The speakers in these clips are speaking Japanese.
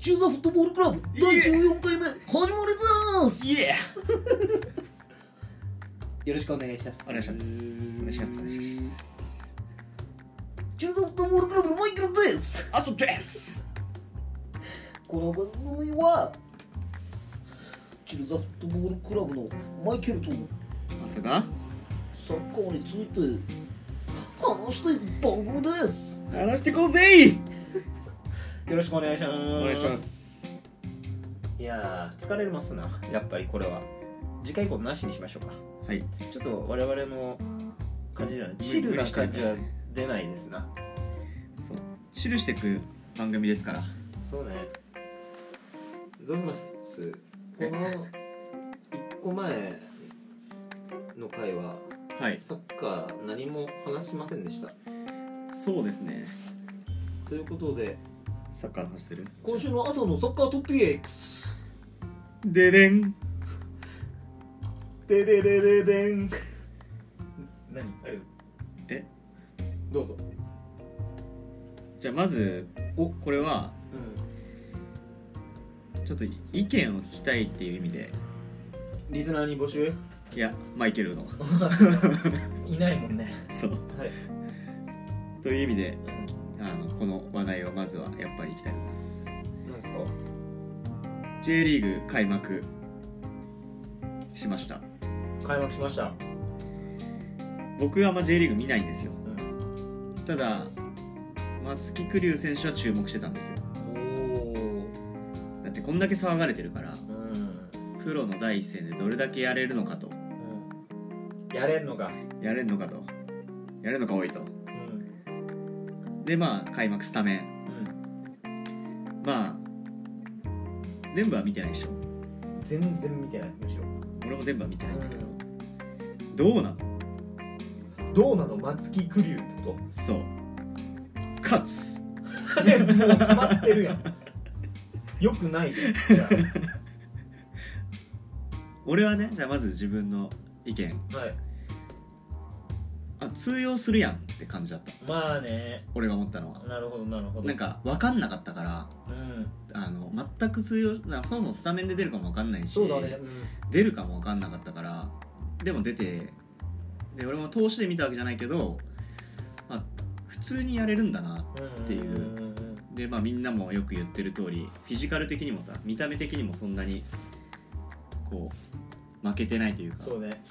中座フットボールクラブ第14回目始まります。イエ よろしくお願いします。お願いします。お願いします。お願いします中座フットボールクラブのマイケルです。あそうです。この番組は中座フットボールクラブのマイケルとまさか。サッカーについて話していく番組です。話してこうぜよろしくお願いします。お願いします。いやー疲れますな。やっぱりこれは。次回以降なしにしましょうか。はい。ちょっと我々の感じでは理チルな感じは出ないですな。そう。チルしてく番組ですから。そうね。どうします？この1個前の回ははい。サッカー何も話しませんでした。そうですね。ということでサッカーの話する？今週の朝のサッカートップ X ででん。でででででん。何？あれ？え？どうぞ。じゃあまずおこれはうちょっと意見を聞きたいっていう意味で。んリスナーに募集？いやマイケルの。いないもんね。そう。はい、という意味であのこの話題をまずはやっぱりいきたいと思います。なんですか？J リーグ開幕しました。開幕しました。僕はあんま J リーグ見ないんですよ。うん。ただ松木玖生選手は注目してたんですよ。だってこんだけ騒がれてるからうん。プロの第一線でどれだけやれるのかと。うん。やれんのか。やれるのかと。やれるのか多いと。うんでまあ開幕スタメン。うん。まあ全部は見てないでしょ。全然見てないむしろ。俺も全部は見てないんだけど。どうなの？どうなの？松木玖生ってこそう。勝つ。ともう決まってるやん。よくないじゃん。じ ゃ俺はねじゃあまず自分の意見。あはい。あ通用するやんって感じだった。まあね。俺が思ったのは。なるほどなるほど。なんか分かんなかったからうん。あの全く通用なそもそもスタメンで出るかも分かんないしそうだね。出るかも分かんなかったからでも出てで俺も投資で見たわけじゃないけど、まあ、普通にやれるんだなう。んっていうん。でまあみんなもよく言ってる通りフィジカル的にもさ見た目的にもそんなにこう負けてないというか。そうね。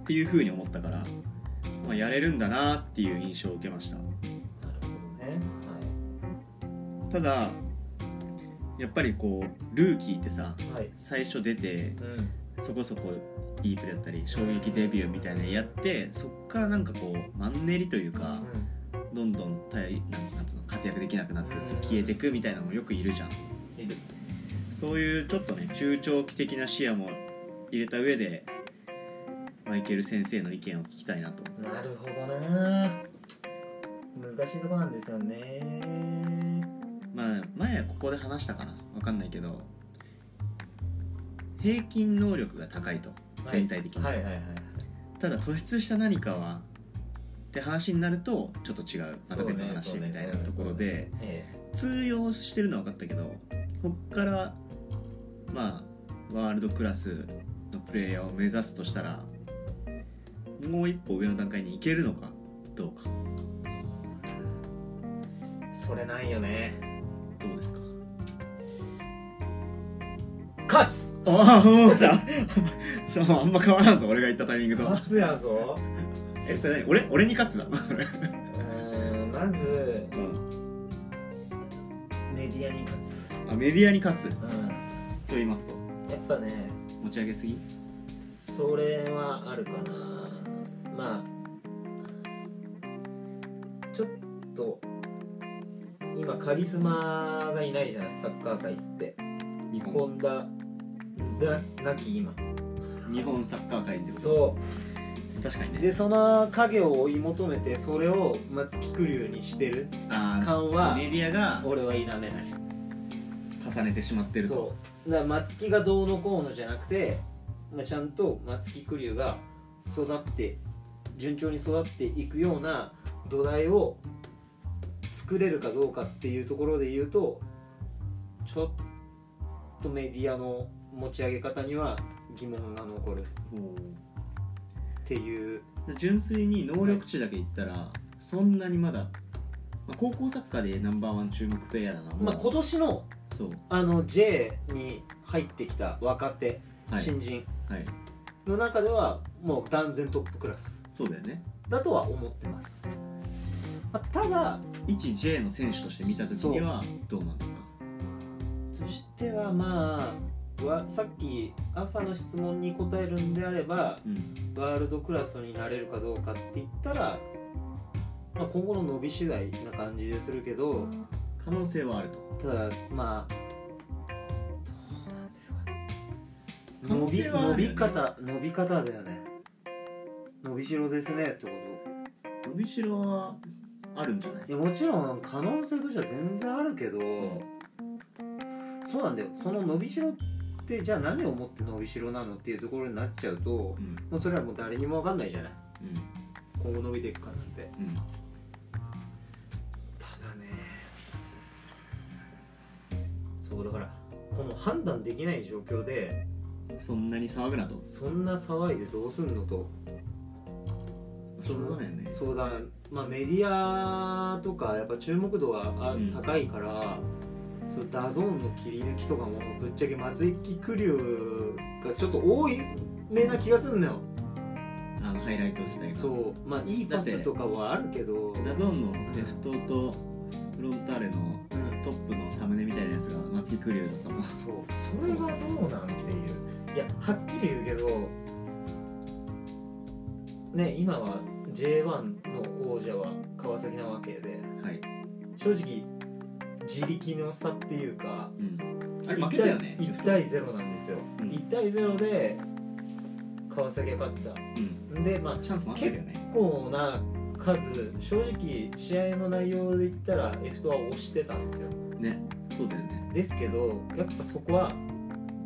っていう風に思ったから、まあ、やれるんだなっていう印象を受けました。なるほどね。ただやっぱりこうルーキーってさはい。はい最初出てうん。そこそこいいプレーだったり衝撃デビューみたいなのやってそっからなんかこうマンネリというかどんどん大なんなんつうの活躍できなくなってって消えてくみたいなのもよくいるじゃん。いる。そういうちょっとね中長期的な視野も入れた上でマイケル先生の意見を聞きたいなと。なるほどな。難しいとこなんですよね。まあ前はここで話したかな。わかんないけど。平均能力が高いと。全体的に、はいはいはいはい。ただ突出した何かはって話になるとちょっと違う。また別の話みたいなところで。え通用してるのは分かったけどこっからまあワールドクラスのプレイヤーを目指すとしたらもう一歩上の段階に行けるのかどうか。えそれないよね。どうですか？勝つ！ああ思った。ちょあんま変わらんぞ俺が言ったタイミングと。勝つやぞ。えそれ何？俺俺に勝つなうーんまずうんメディアに勝つ。あメディアに勝つ。とうん。言いますと？やっぱね持ち上げすぎ？それはあるかなまあちょっと今カリスマがいないじゃないサッカー界って。日本。ホンダだなき今。日本サッカー界でそ確かにね。うでその影を追い求めてそれを松木玖生にしてる感はメディアが俺は否めない。重ねてしまってると。そう。だから松木がどうのこうのじゃなくて、まあ、ちゃんと松木玖生が育って順調に育っていくような土台を作れるかどうかっていうところで言うとちょっとメディアの持ち上げ方には疑問が残る。っていう。純粋に能力値だけ言ったらそんなにまだ、まあ、高校サッカーでナンバーワン注目プレイヤーだな。まあ今年のそう。あの J に入ってきた若手、はい。新人はい。の中ではもう断然トップクラスそうだよね。だとは思ってます、まあただ一 J の選手として見た時にはどうなんですか？としてはまあわさっき朝の質問に答えるんであればうん。ワールドクラスになれるかどうかって言ったら、まあ、今後の伸び次第な感じでするけど可能性はあると。ただまあどうなんですかね。伸び伸び方伸び方だよね伸びしろですねってこ伸びしろはあるんじゃない？といやもちろん可能性としては全然あるけど、そうなんだよ。その伸びしろってじゃあ何をもって伸びしろなのっていうところになっちゃうともうん。うそれはもう誰にも分かんないじゃない？うん。今後伸びていくかなんて。うん。ただねそうだからこの判断できない状況でそんなに騒ぐなと。そんな騒いでどうすんのとしょうがないよね。そうだまあメディアとかやっぱ注目度が高いから、そう DAZN の切り抜きとかもぶっちゃけ松木玖生がちょっと多いめな気がすんのよ。あのハイライト自体がそう。まあいいパスとかはあるけど DAZN のレフトとフロンターレのうんトップのサムネみたいなやつが松木玖生だったもん。そう。それがどうなんっていう。いやはっきり言うけどね今は J1 の王者は川崎なわけではい、正直自力の差っていうかうん、あれ負けたよね1対0なんですよ、うん。1対0で川崎が勝った。うん。でまあチャンスもあってるよね。結構な数正直試合の内容で言ったら F トは押してたんですよ。ね。そうだよね。ですけどやっぱそこは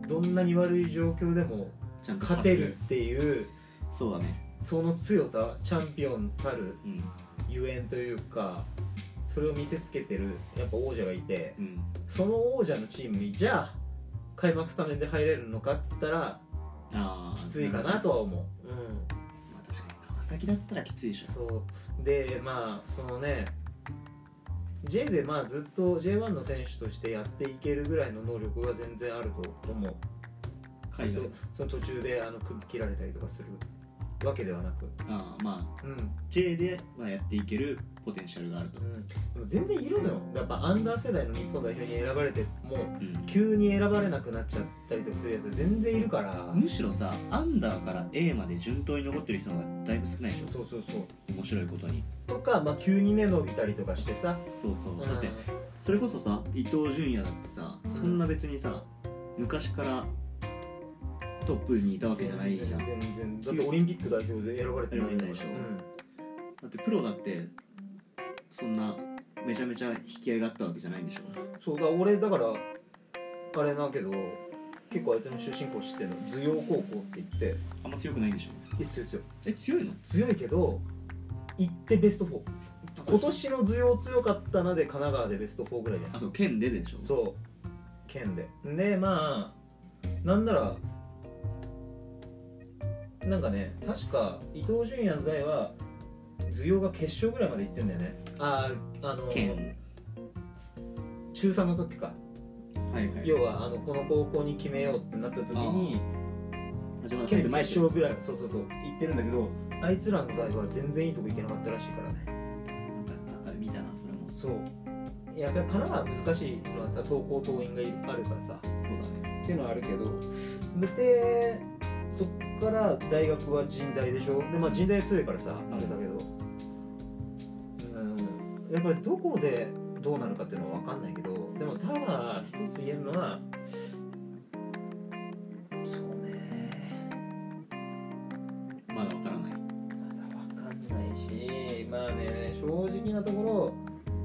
どんなに悪い状況でも勝てるっていうつそうだねその強さチャンピオンたるうん。ゆえんというかそれを見せつけてるやっぱ王者がいてうん。その王者のチームにじゃあ開幕スタメンで入れるのかっつったらきついかなとは思う、うん、まあ確かに川崎だったらきついでしょそう。でまあそのね J でまあずっと J1 の選手としてやっていけるぐらいの能力が全然あると思う。海外。その途中であの首切られたりとかするわけではなく。ああまあ。うん。J ではやっていけるポテンシャルがあると。う、ん、でも全然いるのよ。やっぱアンダー世代の日本代表に選ばれてもうん。急に選ばれなくなっちゃったりとかするやつ全然いるから。むしろさアンダーから A まで順当に残ってる人の方がだいぶ少ないでしょ。そうそうそう。面白いことに。とか、まあ、急にね伸びたりとかしてさ。そうそう。うん。だってそれこそさ伊東純也だってさそんな別にさ昔からトップにいたわけじゃないじゃん。だ全然。だってオリンピック代表で選ばれてないでしょってプロだってそんなめちゃめちゃ引き合いがあったわけじゃないんでしょ。うん、そうだ俺だからあれだけど結構あいつの出身校知ってるの？頭陽高校って言って。あんま強くないんでしょ。え強い強いえ強いの？強いけど行ってベスト4今年の頭陽強かったなで神奈川でベスト4ぐらいじゃないあそう県ででしょ。そう。県で。でまあなんならなんかね確か伊東純也の代は頭陽が決勝ぐらいまで行ってんだよね。あああの県中3の時か。はいはい。要はあのこの高校に決めようってなった時に県の前決勝ぐらいそうそうそう行ってるんだけどあいつらの代は全然いいとこ行けなかったらしいからね。なんかなんか見たなそれも。そう。やっぱり神奈川難しいのはさ登校桐蔭があるからさ。そうだね。っていうのはあるけど。でそっから大学は神大でしょ？でまあ神大強いからさあれだけど。うん。やっぱりどこでどうなるかっていうのは分かんないけどでもただ一つ言えるのはそうね。まだわからない。まだ分かんないしまあね正直なところ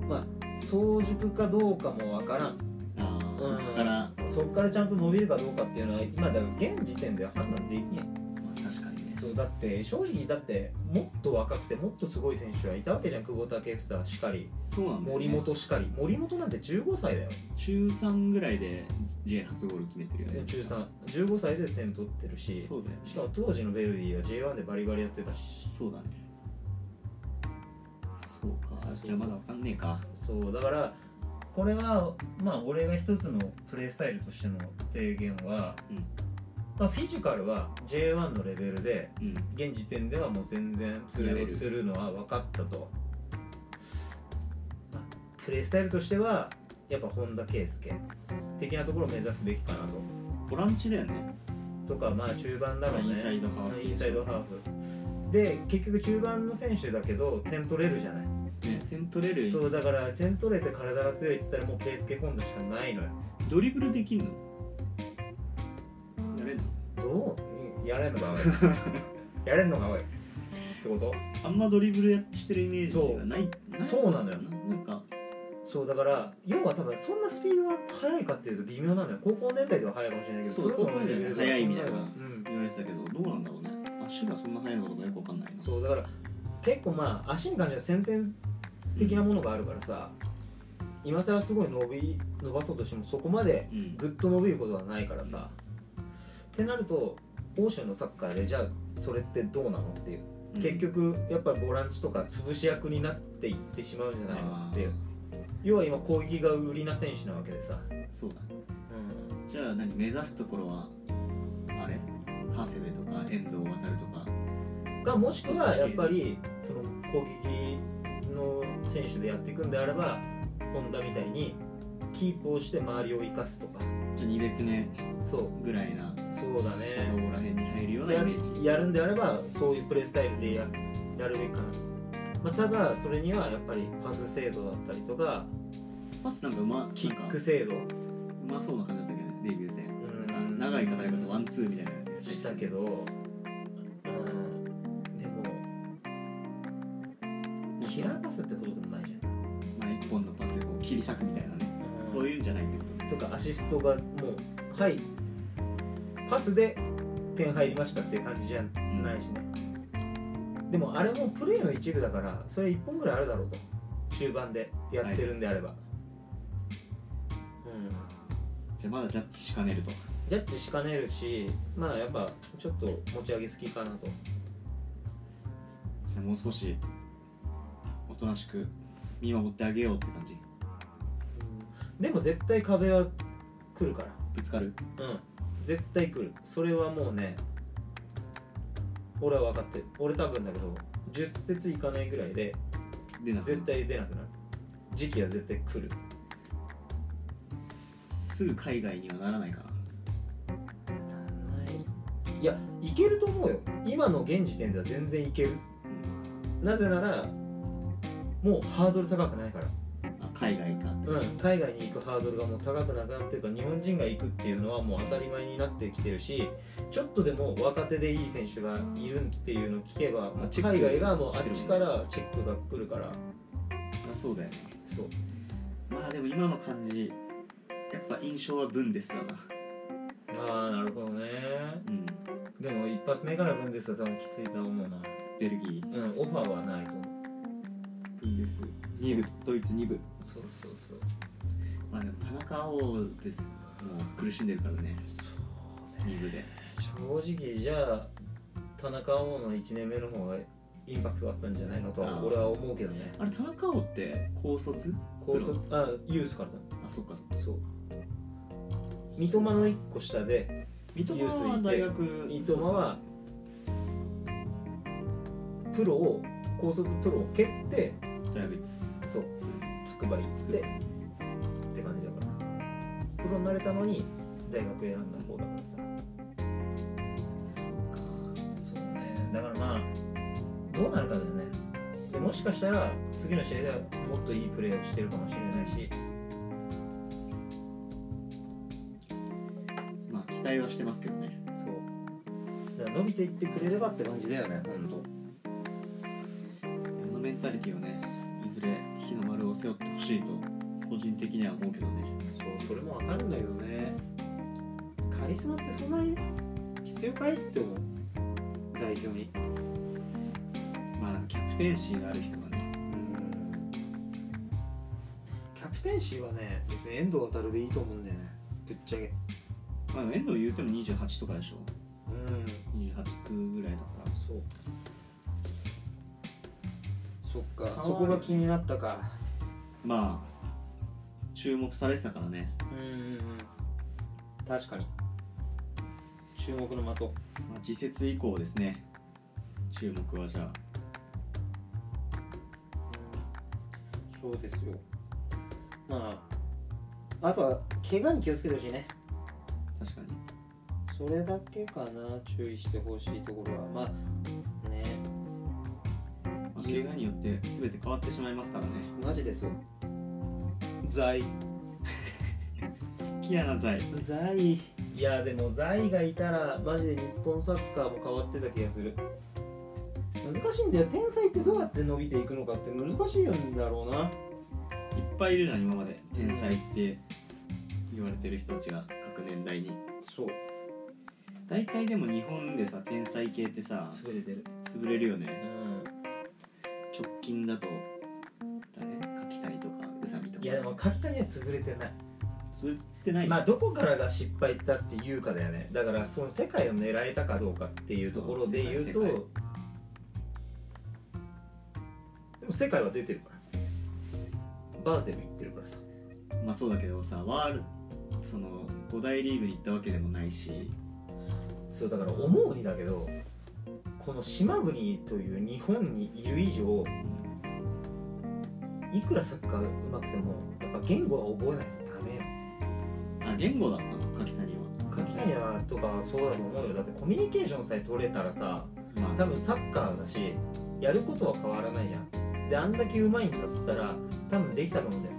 まあ早熟かどうかも分からん。ああ、うんから、まそこからちゃんと伸びるかどうかっていうのは今だから現時点では判断できないあ、確かにね。そそうだって正直だってもっと若くてもっとすごい選手はいたわけじゃん久保建英しかり。そうなんだよ、ね、森本しかり。森本なんて15歳だよ。中3ぐらいで J 初ゴール決めてるよね。中315歳で点取ってるし。そうだよね。しかも当時のベルディは J1 でバリバリやってたし。そうだね。そうか。じゃあまだわかんねえか。そうだからこれはまあ俺が一つのプレースタイルとしての提言は、うん。まあ、フィジカルは J1 のレベルでうん。現時点ではもう全然通用するのは分かったと、まあプレースタイルとしてはやっぱ本田圭佑的なところを目指すべきかなと。ボランチだよね。とかまあ中盤だろうね。インサイドハーフ。インサイドハーフ。で結局中盤の選手だけど点取れるじゃないね。点取れるそうだから点取れて体が強いっつったらもう圭佑本田しかないのよ。ドリブルできんの？やれんの？どう？やれんのかおい。やれんのかおい。ってこと？あんまドリブルやしてるイメージがないそうなのよ。なんか。そうだから要は多分そんなスピードが速いかっていうと微妙なのよ。高校年代では速いかもしれないけどそう高校年代では速いみたいなうん。言われてたけどどうなんだろうね。足がそんな速いのかよくわかんないな。そうだから結構まあ足に関しては先天的なものがあるからさ今更すごい伸び伸ばそうとしてもそこまでうん。ぐっと伸びることはないからさってなると欧州のサッカーでじゃあそれってどうなのっていう。うん。結局やっぱりボランチとか潰し役になっていってしまうんじゃないのっていう。あ要は今攻撃が売りな選手なわけでさ、そうだじゃあ何？目指すところはあれ？長谷部とか遠藤航とか。がもしくはやっぱりその攻撃の選手でやっていくんであれば本田みたいにキープをして周りを生かすとか。じゃあ2列目そう。ぐらいなそうだどねこら辺に入るようなイやメージ。やるんであればそういうプレースタイルでややるべきかな、まあ、ただそれにはやっぱりパス精度だったりとかパスなんかうまキック精度。うまそうな感じだったけどねデビュー戦。うん。長い語り方ワンツーみたいなしたけど、キラーパスってことでもないじゃん。まあ一本のパスでこう切り裂くみたいなね。そういうんじゃないってこと。とかアシストがもうはいパスで点入りましたっていう感じじゃないしね、でもあれもプレーの一部だからそれ1本ぐらいあるだろうと。中盤でやってるんであれば、うん。じゃあまだジャッジしかねると。ジャッジしかねるしまあやっぱちょっと持ち上げすぎかなと。じゃあもう少しおとなしく見守ってあげようって感じ。でも絶対壁は来るから。ぶつかる？うん。絶対来る。それはもうね俺は分かってる。俺多分だけど10節いかないぐらいででな絶対出なくなる。時期は絶対来る。すぐ海外にはならないかな。い。やいけると思うよ。今の現時点では全然いける。なぜならもうハードル高くないから。あ海外かうん、海外に行くハードルがもう高くなくなってるから日本人が行くっていうのはもう当たり前になってきてるしちょっとでも若手でいい選手がいるっていうのを聞けばあチェック海外がもうあっちからチェックが来るから。あそうだよね。そう。まあでも今の感じやっぱ印象はブンデスだな。ああなるほどね。うん。でも一発目から分ですは多分きついと思うな。ベルギー。うんオファーはないと思う。ブンデス2部ドイツ2部そうそうそう。まあでも田中碧です。もう苦しんでるからね。2部で。正直じゃあ田中碧の1年目の方がインパクトあったんじゃないのとは俺は思うけどね。あれ田中碧って高卒？高卒？あユースからだ。あそっかそう。三笘の1個下で三笘は大学三笘はプロを高卒プロを蹴って大学そう筑波行ってって感じだから。プロになれたのに大学選んだ方だからさ。そうね。だからまあどうなるかだよね。でもしかしたら次の試合ではもっといいプレーをしてるかもしれないし。まあ期待はしてますけどね。そう。だから伸びていってくれればって感じだよね本当。あのメンタリティをねいずれ日の丸を背負ってほしいと個人的には思うけどね。そうそれもわかるんだけどね。カリスマってそんなに必要かい？って思う。代表に。まあキャプテンシーがある人がね。キャプテンシーはね別に遠藤航でいいと思うんだよね。ぶっちゃけ。まあ遠藤言うても28とかでしょそっか。そこが気になったか。まあ注目されてたからね、うんうんうん。確かに。注目の的。まあ、次節以降ですね。注目はじゃあ。そうですよ。まああとは怪我に気をつけてほしいね。確かに。それだけかな。注意してほしいところは。まあ、怪我によって全て変わってしまいますからね。マジですよ。在好きやな在在いやでも在がいたらマジで日本サッカーも変わってた気がする。難しいんだよ。天才ってどうやって伸びていくのかって難しいんだろうな。いっぱいいるじゃん今まで。天才って言われてる人たちが各年代に。そう。大体でも日本でさ天才系ってさ潰れてる。潰れるよね。う直近だと誰？柿谷とか宇佐美とか。んいやでも柿谷は潰れてない。それってない、まあどこからが失敗だっていうかだよね。だからその世界を狙えたかどうかっていうところで言うとでも世界は出てるから。バーゼル行ってるからさ。まあそうだけどさワールその5大リーグに行ったわけでもないし。そうだから思うにだけどこの島国という日本にいる以上いくらサッカーうまくてもやっぱ言語は覚えないとダメあ言語だったの柿谷は柿谷はとかそうだと思うよ。だってコミュニケーションさえ取れたらさまあ。多分サッカーだしやることは変わらないじゃん。であんだけうまいんだったら多分できたと思うんだよ。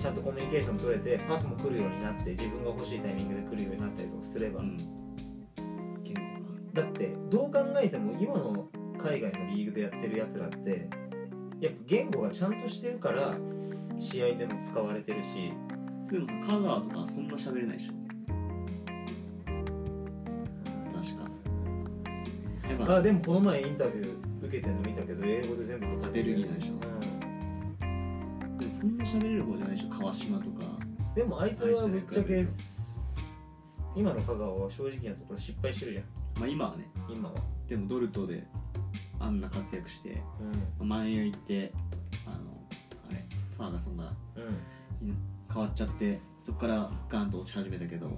ちゃんとコミュニケーション取れてパスも来るようになって自分が欲しいタイミングで来るようになったりとかすれば、うんだってどう考えても今の海外のリーグでやってるやつらってやっぱ言語がちゃんとしてるから試合でも使われてるし。がでもさ香川とかそんな喋れないでしょ。確かあでもこの前インタビュー受けてるの見たけど英語で全部答えてる。ベルギーなんでしょ。でもそんな喋れる方じゃないでしょ。川島とか。うん、でもあいつはぶっちゃけ今の香川は正直なところ失敗してるじゃんまあ今はね。今は、でもドルトであんな活躍してうマンユ行ってあのあれファーガソンがんうん、変わっちゃってそこからガンと落ち始めたけど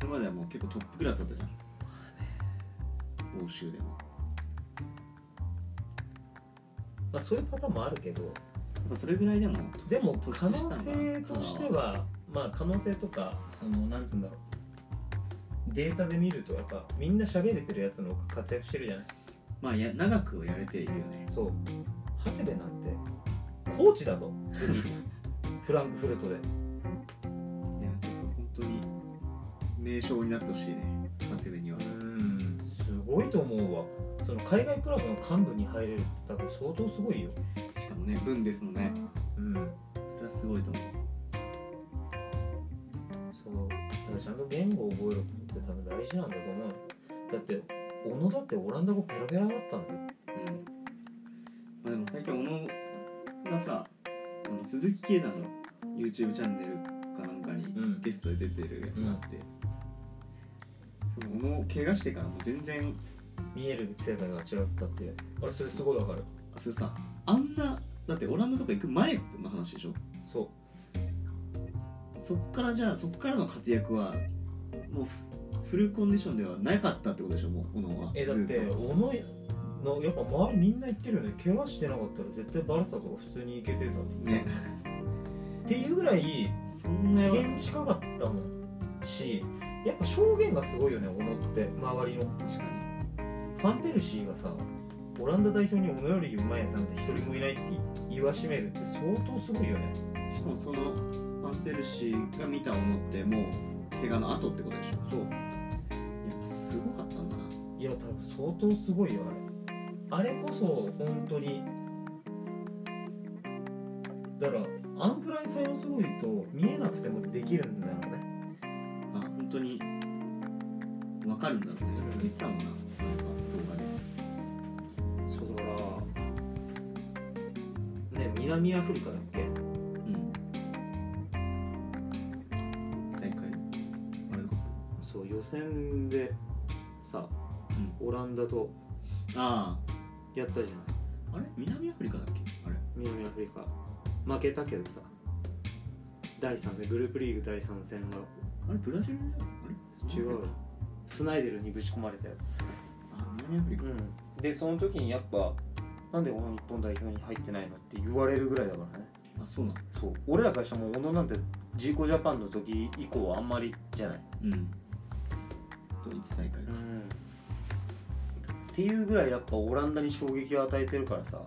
それまではもう結構トップクラスだったじゃん。欧州でも。まあ、そういうパターンもあるけど。やっぱそれぐらいでもでも突可出した能性としてはまあ可能性とかそのなんつうんだろうデータで見るとやっぱみんな喋れてるやつの方が活躍してるじゃない？まあや長くやれているよね。そう。長谷部なんてコーチだぞ次。フランクフルトで。いやちょっと本当に名将になってほしいね長谷部には。うんすごいと思うわ。その海外クラブの幹部に入れるって多分相当すごいよ。しかもねブンデスのね。うん。それはすごいと思うちゃんと言語を覚えることって多分大事なんだと思うだって。小野だってオランダ語ペラペラだったんだよ。うん。まあ、でも最近小野がさあの鈴木啓太の YouTube チャンネルかなんかにうん。ゲストで出てるやつがあって、その小野怪我してからもう全然見える世界が違ったっていう。あれそれすごいわかる。それさあんなだってオランダとか行く前の話でしょ？そうそっからじゃあそっからの活躍はもうフフルコンディションではなかったってことでしょもう小野はえだって小野のやっぱ周りみんな言ってるよね。怪我してなかったら絶対バルサとか普通に行けてたね。っていうぐらいそんな次元に近かったもんしやっぱ証言がすごいよね小野って周りの。確かに。ファンペルシーがさオランダ代表に小野よりうまいやつなんて一人もいないって言わしめるって相当すごいよね。しかもそのバペルシーが見た思のってもう怪我の後ってことでしょ。そう。やっぱすごかったんだな。いや多分相当すごいよあれ。あれこそ本当にだからあんくらい才能すごいと見えなくてもできるんだろうね。あ本当に分かるんだって言ってたもんな。なんか動画で。そうだからね南アフリカだそう予選でさうん。オランダとあやったじゃない。ああれ？南アフリカだっけ？あれ。南アフリカ。負けたけどさ。第3戦。グループリーグ第3戦があれ？ブラジルじゃん？あれ？違う。スナイデルにぶち込まれたやつ。あ南アフリカ。うん。でその時にやっぱなんでこの日本代表に入ってないのって言われるぐらいだからね。あそうなの？そう。俺らからしたらもう小野なんてジーコジャパンの時以降はあんまりじゃない。うんドイツ大会か。っていうぐらいやっぱオランダに衝撃を与えてるからさ。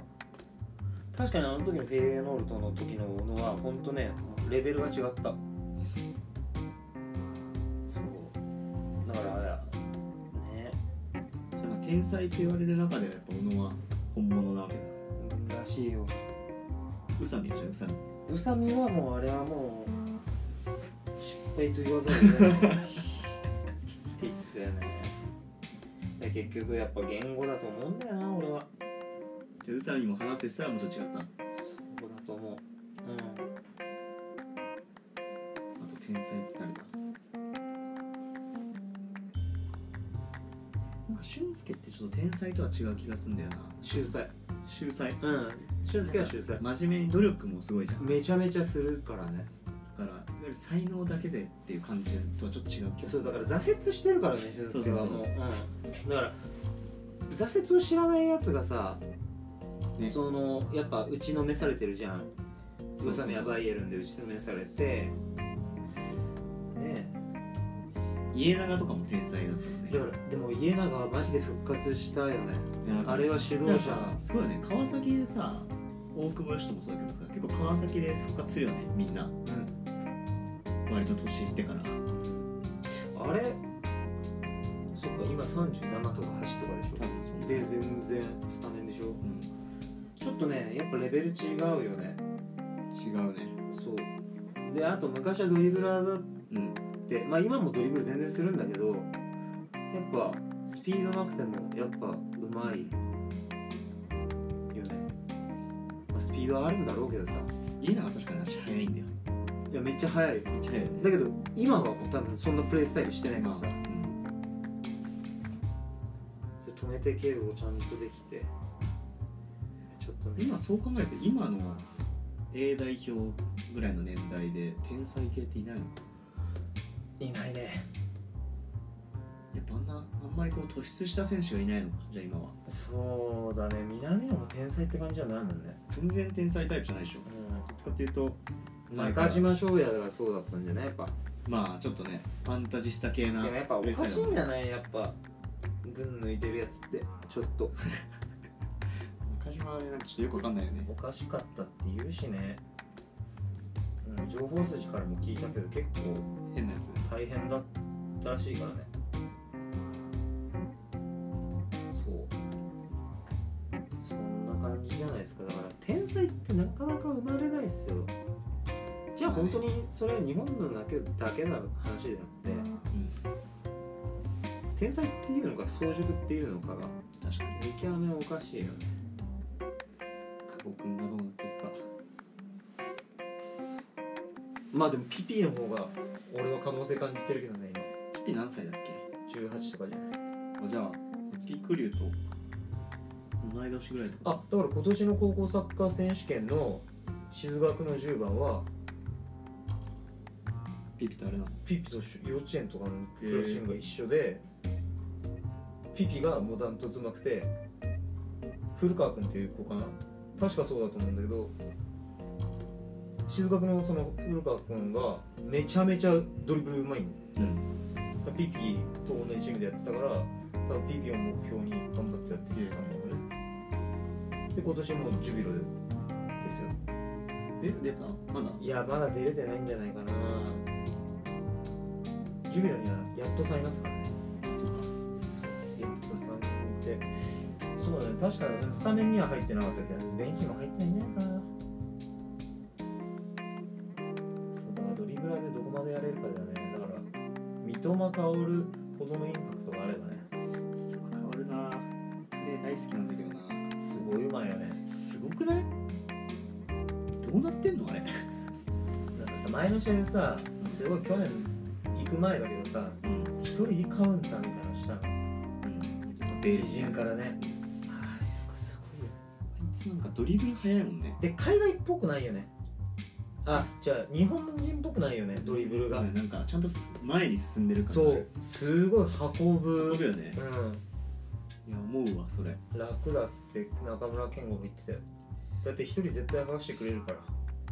確かにあの時のフェイエノールトの時の小野は本当ねレベルが違った。そう。だからあまあ天才と言われる中ではやっぱ小野は本物なわけだ。らしいよ。宇佐美はじゃあ宇佐美宇佐美はもうあれはもう失敗と言わざるを得ない で結局やっぱ言語だと思うんだよな俺は。じゃあ宇佐美も話せてたらもうちょっと違ったあそうだと思う。うん。と天才って誰だ？なんか俊介ってちょっと天才とは違う気がするんだよな。秀才。秀才？うん。俊介は秀才。真面目に努力もすごいじゃん。だめちゃめちゃするからね。からいわゆる才能だけでっていう感じとはちょっと違う気がする。そうだから挫折してるからね俊介はもう。うん、だから挫折を知らないやつがさ、ね。そのやっぱ打ちのめされてるじゃん。宇佐美はバイエルンで打ちのめされて。ね家長とかも天才だったね。からでも家長はマジで復活したよね。あれは指導者。すごいよね。川崎でさ大久保嘉人もそうだけどさ結構川崎で復活するよねみんな。うん。割と年いってから。あれ今37とか8とかでしょ。多分そんなで全然スタメンでしょ。うん。ちょっとねやっぱレベル違うよね。違うね。そう。であと昔はドリブラーだっうん。てまあ今もドリブル全然するんだけどやっぱスピードなくてもやっぱうまいよね、まあ、スピードはあるんだろうけどさ。家長確かに足早いんだよ。いやめっちゃ速い。よめっちゃ速いよね。だけど今はもう多分そんなプレースタイルしてないからさ、うん止めて蹴るをちゃんとできて。ちょっとね。今そう考えると今の A 代表ぐらいの年代で天才系っていないの？いないね。やっぱあんなあんまりこう突出した選手がいないのか？じゃあ今は。そうだね。南野も天才って感じじゃないもんね、全然天才タイプじゃないでしょ。どっちかっていうと中島翔也がそうだったんじゃない？やっぱ。まあちょっとねファンタジスタ系なでもやっぱおかしいんじゃない？やっぱ群抜いてるやつってちょっと。中島はねなんかちょっとよくわかんないよね。おかしかったって言うしね、うん、情報筋からも聞いたけど結構変なやつ大変だったらしいからね。そう。そんな感じじゃないですか。だから天才ってなかなか生まれないっすよ。じゃあ本当にそれは日本のだけだけな話であって天才っていうのか早熟っていうのかが確かに。見極めおかしいよね。久保君がどうなっていくかまあでもピピの方が俺は可能性感じてるけどねピピ何歳だっけ？今18とかじゃない。あじゃあ松木玖生と同い年ぐらいとか。あだから今年の高校サッカー選手権の静学の10番はピピとあれなの？ピピと幼稚園とかのクラブチームが一緒で、ピピがもうダントツうまくて古川君っていう子かな？確かそうだと思うんだけど静学のその古川君がめちゃめちゃドリブルうまいんうん。ピピと同じチームでやってたから多分ピピを目標に頑張ってやってきてたんだよね。で今年もジュビロでですよ。え出た？まだ？いやまだ出れてないんじゃないかな。ジュビロにはやっとさんいますからねそうだね。確かスタメンには入ってなかったけどベンチも入ってないんじゃないか。なそうだからドリブラーでどこまでやれるかだよね。だから三笘薫ほどのインパクトがあればね。変わるなプレー大好きなんだけどなすごいうまいよね。すごくない？うなってんのあれ？なんかさ前の試合でさすごい去年行く前だけどさうん。一人でカウンターみたいなのしたの。うん。ベー自ス陣からねあいつなんかドリブル速いもんね。で海外っぽくないよね。あじゃあ日本人っぽくないよねドリブルが、ねなんかちゃんとす前に進んでる感そう。すごい運ぶ。飛ぶよね。ういや思うわそれ。ん楽だって中村健吾も言ってたよ。だって一人絶対剥がしてくれるから。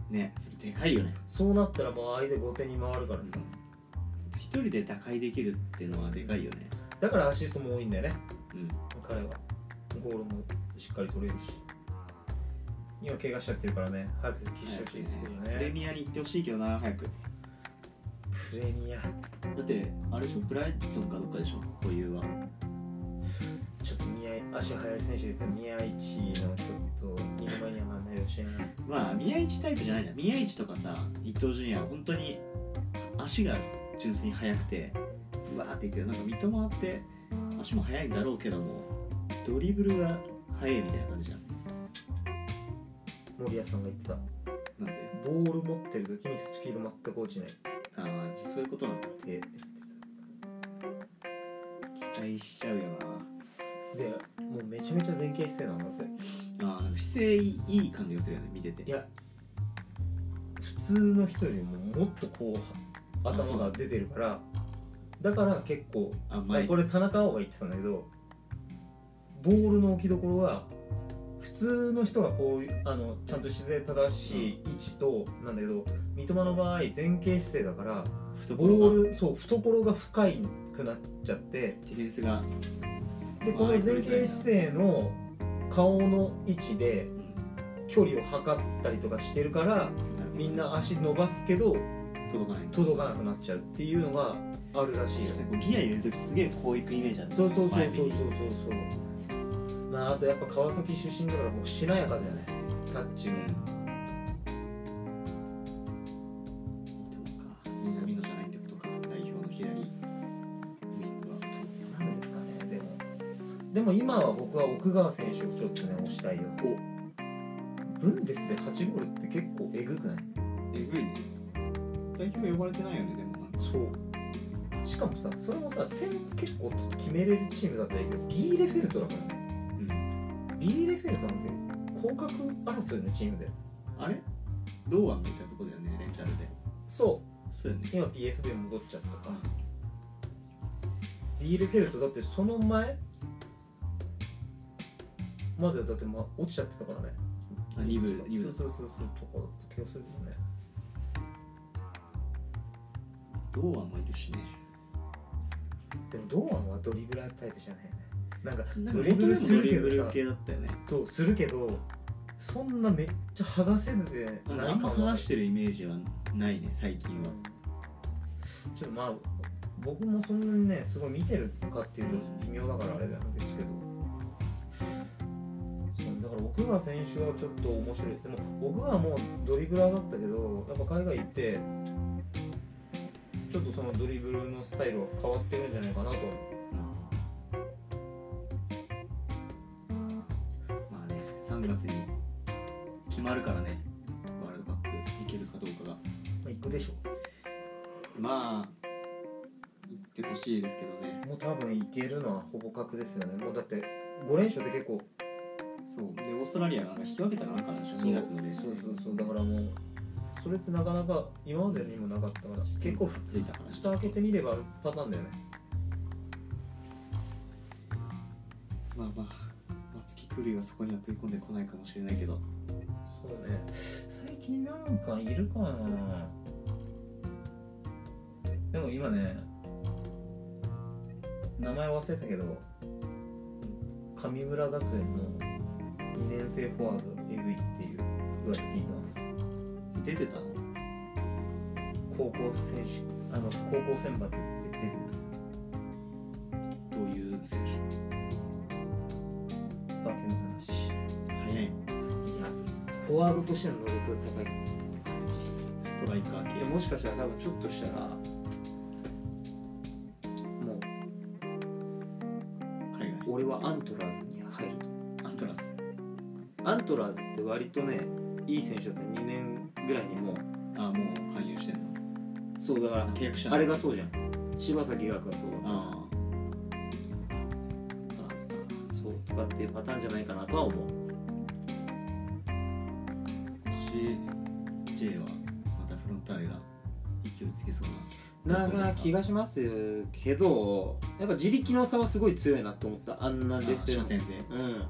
ねそれでかいよね。そうなったらもう相手後手に回るからさ。一人で打開できるっていうのはでかいよね。だからアシストも多いんだよね。うん。彼は。ゴールもしっかり取れるし今怪我しちゃってるからね。早く復帰してほしいですけどね。プレミアに行ってほしいけどな早く。プレミア。だってあれでしょ？ブライトンかどっかでしょ？保有は。ちょっと宮井足速い選手で言ったら宮市のちょっと二の前にはなんないよしな。まあ宮市タイプじゃないじゃん。宮市とかさ伊東純也は本当に足が純粋に速くて。ふわーっていくけどなんか三笘って足も速いんだろうけどもドリブルが速いみたいな感じじゃん森保さんが言ってた。なんで？ボール持ってる時にスピード全く落ちない。っああそういうことなんだ。って期待しちゃうよたでもうめちゃめちゃ前傾姿勢なんだって。なあーなんか姿勢いい感じがするよね見てて。いや普通の人よりももっとこうは頭が出てるからだから結構あ前これ田中碧が言ってたんだけどボールの置きどころは普通の人がこういうあのちゃんと姿勢正しい位置となんだけど三笘の場合前傾姿勢だからボールそう懐が深いくなっちゃってディフェンスが、でこの前傾姿勢の顔の位置で距離を測ったりとかしてるからみんな足伸ばすけど届かない。届かなくなっちゃうっていうのがあるらしいよ。確かにこうギア入れるときすげえこういくイメージある。そうそうそうそうそうそう。そうまああとやっぱ川崎出身だからもうしなやかだよね。タッチも。南野じゃないってことか代表の左ウィングは。なんですかねでもでも今は僕は奥川選手をちょっとね押したいよ。ブンデスで8ゴールって結構えぐくない？えぐいね。代表呼ばれてないよねでもなんか。そう。しかもさそれもさ点結構決めれるチームだったらいいけどビーレフェルトだからねうんビーレフェルトなんて降格争いのチームだよ。あれ？堂安みたいなとこだよねレンタルで。そそうよね。う今 PSV 戻っちゃったかビーレフェルトだってその前？までだってまあ落ちちゃってたからね。あ二部二部そうそうそうそうとかだった気がするよね。堂安もいるしね。でも堂安はドリブラータイプじゃないなんかドリブルするけどさ。ね。そうするけどそんなめっちゃ剥がせるであんま話してるイメージはないね最近は。ちょっとまあ僕もそんなにねすごい見てるかっていうと微妙だからあれなんですけど。だから奥川選手はちょっと面白い。でも奥川もドリブラーだったけどやっぱ海外行ってちょっとそのドリブルのスタイルは変わってるんじゃないかなと月に決まるからねワールドカップいけるかどうかが。まあ行くでしょまあ行ってほしいですけどね。もう多分行けるのはほぼ確ですよね。もうだって5連勝って結構。そう。でオーストラリアが引き分けたらなんかなんでしょそう。2月のレースそうそうそう。だからもうそれってなかなか今までにもなかったから結構ついたから蓋開けてみればあるパターンだよね。まあまあ松木クルイはそこには食い込んでこないかもしれないけど。そうね。最近なんかいるかな。でも今ね名前忘れたけど神村学園の2年生フォワードえぐいっていう噂聞いてます。出てたの？高校選手あの高校選抜で出てどワードとしての能力が高い。ストライカー系。もしかしたら多分ちょっとしたらもう海外。俺はアントラーズに入る。とアントラスアントラーズって割とねいい選手だった2年ぐらいにもう。あもう加入してんの。そうだから契約したのあれがそうじゃん。柴崎岳がそうだった。ああそうとかっていうパターンじゃないかなとは思う J はまたフロンターレが勢いつけそうなな。な気がしますけどやっぱ自力の差はすごい強いなと思った。あんなあ劣勢の。初戦で。うん。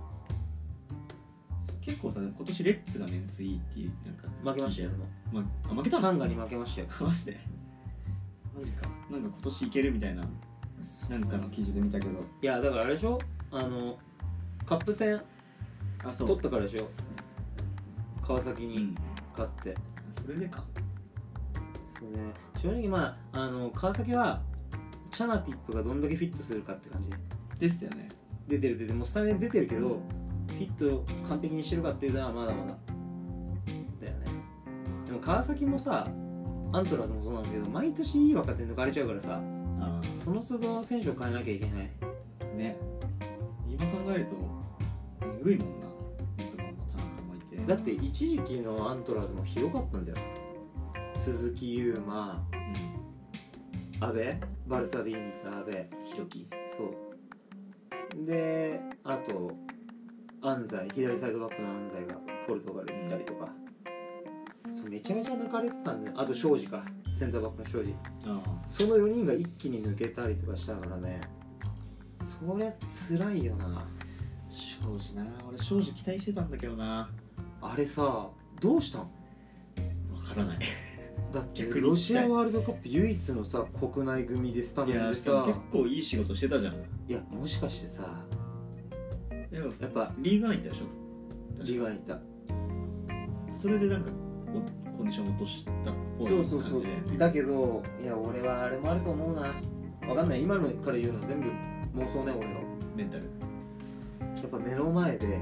結構さ今年レッツがメンツいいっていうなんか負けましたよまあ負けたサンガに負けましたよ。マジで？マジか。なんか今年いけるみたいななんかの記事で見たけど。いやだからあれでしょ？あのカップ戦あ取ったからでしょ？川崎にうん。勝って、それでかそうね。正直まああの川崎はチャナティップがどんだけフィットするかって感じ。でしたよね。出てる出てる。もうスタメン出てるけどフィット完璧にしてるかっていうのはまだまだ。だよね。でも川崎もさアントラーズもそうなんだけど毎年いい若手抜かれちゃうからさあその都度選手を変えなきゃいけない。あね。今考えるとえぐいもんなだって一時期のアントラーズもひどかったんだよ。鈴木優馬。うん。阿部？バルサビーニと阿部。ひろき。そう。であと安西。左サイドバックの安西がポルトガル行ったりとか、そうめちゃめちゃ抜かれてたんであと庄司か。センターバックの庄司。その4人が一気に抜けたりとかしたからね。そりゃ辛いよな。庄司な。俺庄司期待してたんだけどなあれさどうしたんわからない。だって逆にロシアワールドカップ唯一のさ国内組でスタいやメンでさ。しかも結構いい仕事してたじゃん。いやもしかしてさでもやっぱリーグワン行ったでしょ？自がいた。それでなんかおコンディション落としたっぽいそうそうそう。感じでだけどいや俺はあれもあると思うな。わかんない。今のから言うの全部妄想ね俺の。メンタル。やっぱ目の前で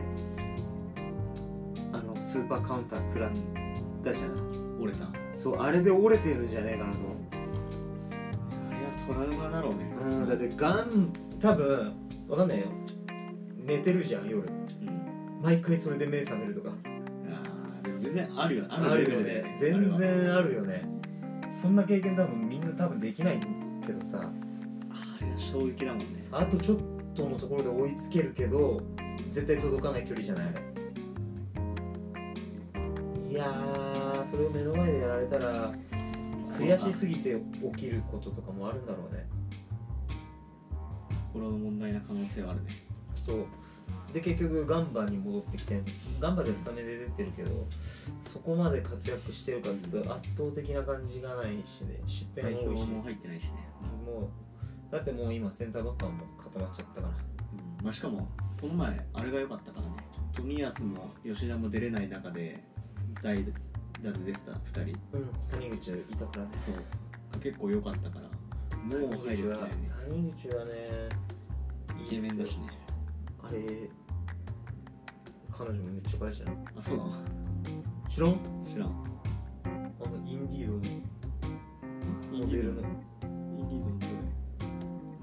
あのスーパーカウンター食らったじゃん。折れた。あそうあれで折れてるんじゃねえかなと。思れはトラウマだろうね。ううんだってガン多分わかんないよ。寝てるじゃん夜。うん。毎回それで目覚めるとか。あーでも全然あるよ。ああるよね。全あれは然あるよね。そんな経験多分みんな多分できないけどさ。あれは衝撃だもんね。あとちょっとのところで追いつけるけど絶対届かない距離じゃないあれいやーそれを目の前でやられたら悔しすぎて起きることとかもあるんだろうね。心の問題な可能性はあるね。そう。で結局ガンバに戻ってきてガンバでスタメンで出てるけどそこまで活躍してるかっつうと圧倒的な感じがないしね。失点多いし。も入ってないしね、もうだってもう今センターバックはもう固まっちゃったから。うん。まあ、しかもこの前あれが良かったからね。冨安も吉田も出れない中で代打で出てた2人。うん谷口いたからそう。結構良かったから。もう入る好きだよね。谷口はねイケメンだしね。あれ彼女もめっちゃ可愛いじゃんあそうなの？知らん？知らん。あのインディードの。イモデルの。インディードのどれ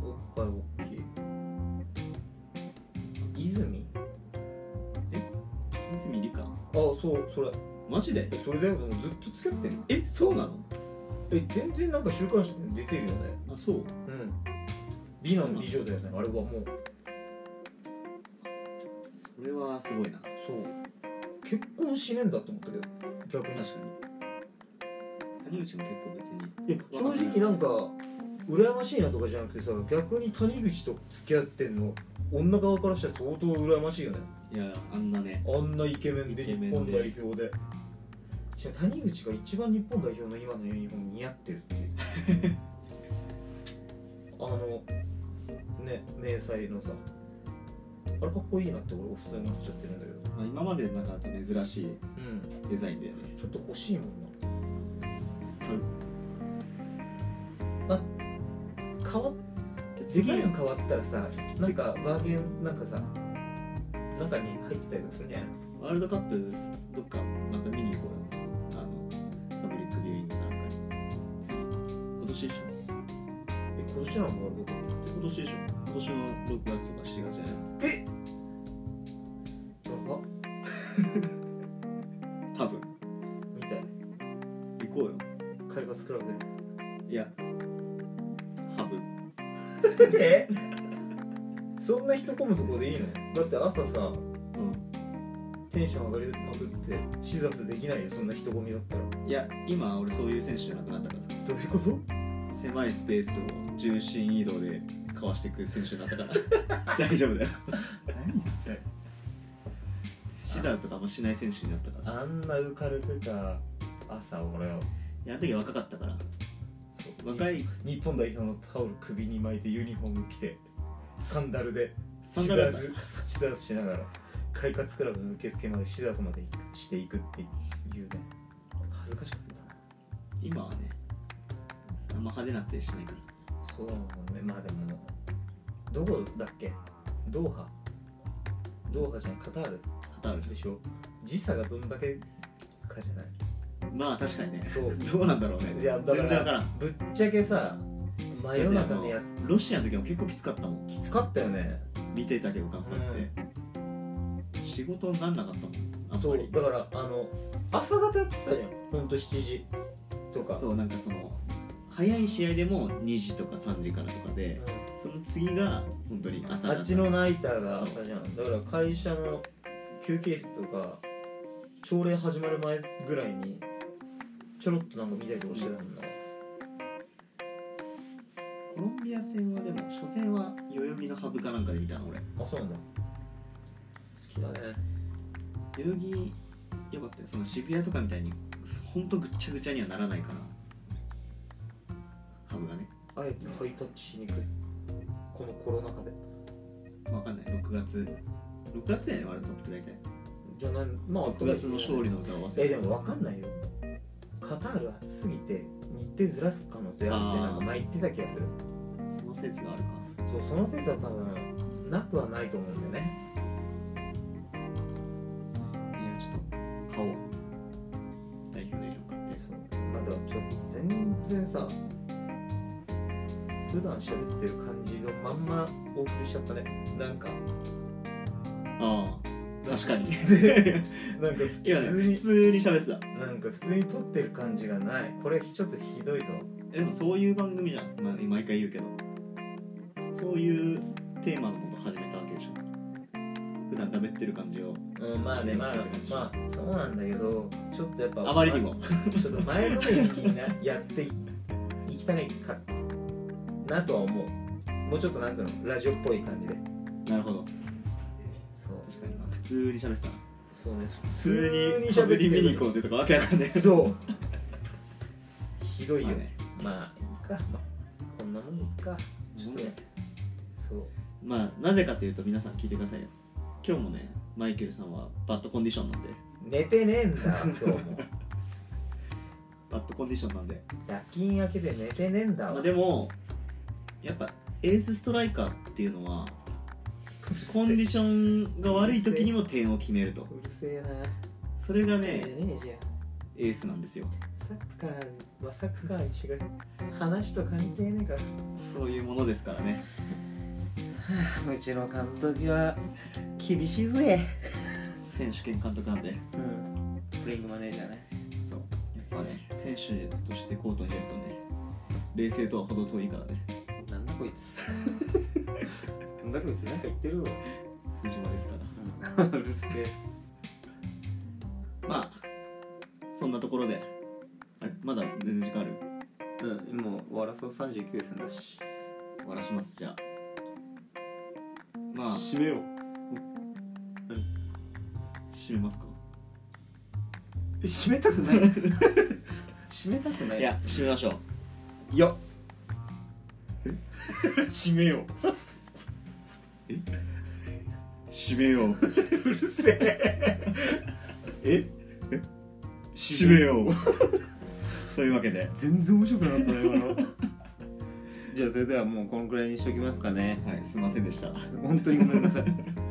おっぱい大きい。泉？泉理香？あそうそれマジで？えそれだよもうずっと付き合ってるえそうなの？え全然なんか週刊誌に出てるよね。あそう。うん。美男美女だよねあれはもう。それはすごいな。そう。結婚しねえんだと思ったけど逆に。確かに。谷口も結構別に。いや正直なんか羨ましいなとかじゃなくてさ逆に谷口と付き合ってんの女側からしたら相当羨ましいよね。いやあんなね。あんなイケメンでイケメンで。日本代表でしかも谷口が一番日本代表の今のユニフォーム似合ってるっていう。あのね迷彩のさ。あれかっこいいなって俺普通に思っちゃってるんだけど。まあ、今までなかった珍しいうん。デザインだよね。ちょっと欲しいもんな、あ変わっデザイン。変わったらさなんかバーゲンなんかさ中に入ってたりとかするんじゃないワールドカップどっかまた見に行こうよリーイング何回今年でしょえ今年なのか今年でしょ今年の6月とか7月じゃないえなん多分見たい行こうよ。開発クラブいやハブえそんな人混むとこでいいのだって朝さうんテンション上がりまくってシザスできないよそんな人混みだったら。いや今俺そういう選手じゃなくなったから。どういうこと？狭いスペースを重心移動でかわしていく選手になったから。大丈夫だよ。何それ？シザーズとかもしない選手になったからさ。あんな浮かれてた朝俺はいやあの時若かったから。そう。若い日本代表のタオル首に巻いてユニフォーム着てサンダルでシザースシザースしながら快活クラブの受付までシザースまでしていくっていうね。恥ずかしかったな。今はねあんま派手なプレーしないから。そうだもんね。まあでもどこだっけ？ドーハ。ドーハじゃん。カタール。カタールでしょ？時差がどんだけかじゃない？まあ確かにね。そう。どうなんだろうね。いやだ全然わからん。ぶっちゃけさ真夜中でやっロシアの時も結構きつかったもん。きつかったよね。見てたけど頑張って、仕事になんなかったもんあんそうだからあの朝方やってたじゃん。ほんと7時とか。そうなんかその早い試合でも2時とか3時からとかでその次が本当に朝うんあっちのナイターが朝じゃん。だから会社の休憩室とか朝礼始まる前ぐらいにちょろっとなんか見たりとかしてたもんな、コロンビア戦はでも初戦は代々木のハブかなんかで見たの俺。あそうなんだ。好きだね。代々木よかったよ。その渋谷とかみたいにほんとぐっちゃぐちゃにはならないから。ハブがね。あえてハイタッチしにくい。このコロナ禍で。わかんない。6月。6月だよねワールドカップって大体。じゃあなんまあ6月の勝利の歌を合わせえでも分かんないよ。カタール暑すぎて日程ずらす可能性あるってなんか前言ってた気がする。その説があるか。そうその説は多分なくはないと思うんだよね然さ普段喋ってる感じのまんまお送りしちゃったね。なんかああ確かに。なんか普いやね通に普通に喋ってた。なんか普通に撮ってる感じがない。これちょっとひどいぞ。えでもそういう番組じゃん、まあ、毎回言うけど。そういうテーマのもと始めたわけでしょ普段喋ってる感じを。うんまあねまあまあそうなんだけどちょっとやっぱあまりにも。ちょっと前のめりになやっていいきたいかなとは思う。もうちょっとなんつうのラジオっぽい感じで。なるほど。そう。確かに。普通に喋ってた。なそうね。普普通にしゃ喋べり見に行こううぜとかわけわかんない。そう。ひどいよまあね。まあいいか、まあ、こんなもんいいか。ちょっとね。そう。まあなぜかというと皆さん聞いてくださいよ今日もねマイケルさんはバッドコンディションなんで。寝てねえんだ今日も。バッドコンディションなんで。夜勤明けで寝てねえんだわ。まあでもやっぱエースストライカーっていうのはコンディションが悪い時にも点を決めると。うるせえな。それがねねえねえじゃん。エースなんですよ。サッカーはサッカーにし話と関係ねえから。そういうものですからね うちの監督は厳しいぜ。選手兼監督なんで。うん。プレイングマネージャーね。そう。やっぱね選手としてコートに出るとね冷静とは程遠いからね。なんだこいつ。なんだこいつなんか言ってるぞ。藤間ですから。うるせえ。まあそんなところで。あれまだ全然時間ある？うんもう終わらそう。39分だし。終わらしますじゃあまあ。締めよう。締めますか？締めたくない？締めたくない？いや締めましょう。いや。締めよ締めよう。う うるせえ。え？締めよう。というわけで。全然面白くなかったね今のじゃあそれではもうこのくらいにしときますかね。はいすいませんでした。本当にごめんなさい